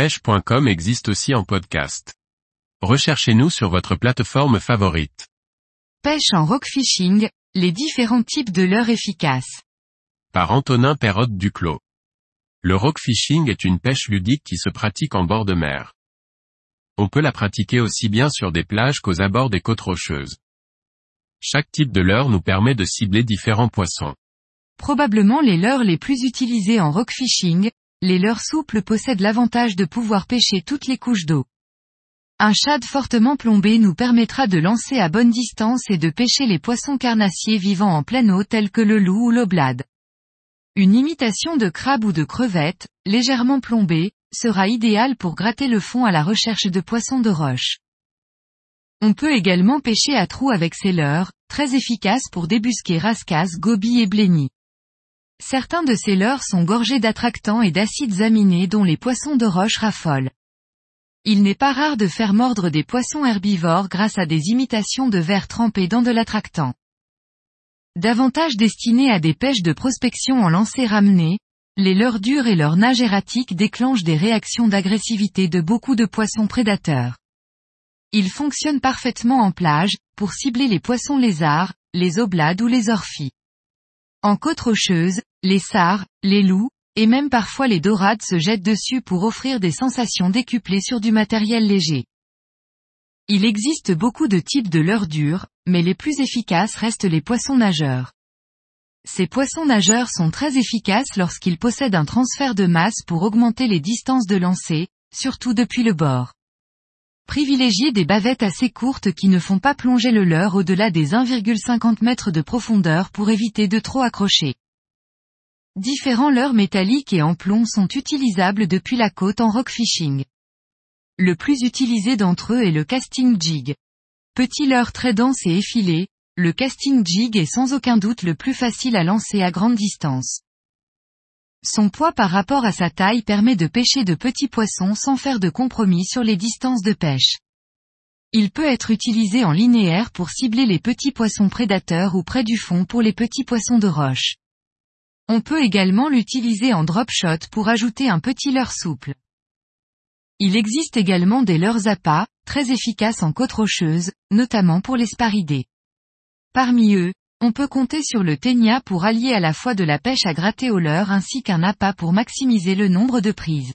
pêche.com existe aussi en podcast. Recherchez-nous sur votre plateforme favorite. Pêche en rock fishing, les différents types de leurres efficaces. Par Antonin Perrotte Duclos. Le rock fishing est une pêche ludique qui se pratique en bord de mer. On peut la pratiquer aussi bien sur des plages qu'aux abords des côtes rocheuses. Chaque type de leurre nous permet de cibler différents poissons. Probablement les leurres les plus utilisés en rock fishing, les leurres souples possèdent l'avantage de pouvoir pêcher toutes les couches d'eau. Un shad fortement plombé nous permettra de lancer à bonne distance et de pêcher les poissons carnassiers vivant en pleine eau tels que le loup ou l'oblade. Une imitation de crabe ou de crevette, légèrement plombée, sera idéale pour gratter le fond à la recherche de poissons de roche. On peut également pêcher à trous avec ces leurres, très efficaces pour débusquer rascasses, gobies et blennies. Certains de ces leurres sont gorgés d'attractants et d'acides aminés dont les poissons de roche raffolent. Il n'est pas rare de faire mordre des poissons herbivores grâce à des imitations de verre trempés dans de l'attractant. Davantage destinés à des pêches de prospection en lancer ramené, les leurres dures et leurs nages erratiques déclenchent des réactions d'agressivité de beaucoup de poissons prédateurs. Ils fonctionnent parfaitement en plage, pour cibler les poissons lézards, les oblades ou les orphies. En côte rocheuse, les sars, les loups, et même parfois les dorades se jettent dessus pour offrir des sensations décuplées sur du matériel léger. Il existe beaucoup de types de leurres dures, mais les plus efficaces restent les poissons nageurs. Ces poissons nageurs sont très efficaces lorsqu'ils possèdent un transfert de masse pour augmenter les distances de lancer, surtout depuis le bord. Privilégiez des bavettes assez courtes qui ne font pas plonger le leurre au-delà des 1,50 mètres de profondeur pour éviter de trop accrocher. Différents leurres métalliques et en plomb sont utilisables depuis la côte en rock fishing. Le plus utilisé d'entre eux est le casting jig. Petit leurre très dense et effilé, le casting jig est sans aucun doute le plus facile à lancer à grande distance. Son poids par rapport à sa taille permet de pêcher de petits poissons sans faire de compromis sur les distances de pêche. Il peut être utilisé en linéaire pour cibler les petits poissons prédateurs ou près du fond pour les petits poissons de roche. On peut également l'utiliser en drop shot pour ajouter un petit leurre souple. Il existe également des leurres appâts, très efficaces en côte rocheuse, notamment pour les sparidés. Parmi eux, on peut compter sur le ténia pour allier à la fois de la pêche à gratter au leurre ainsi qu'un appât pour maximiser le nombre de prises.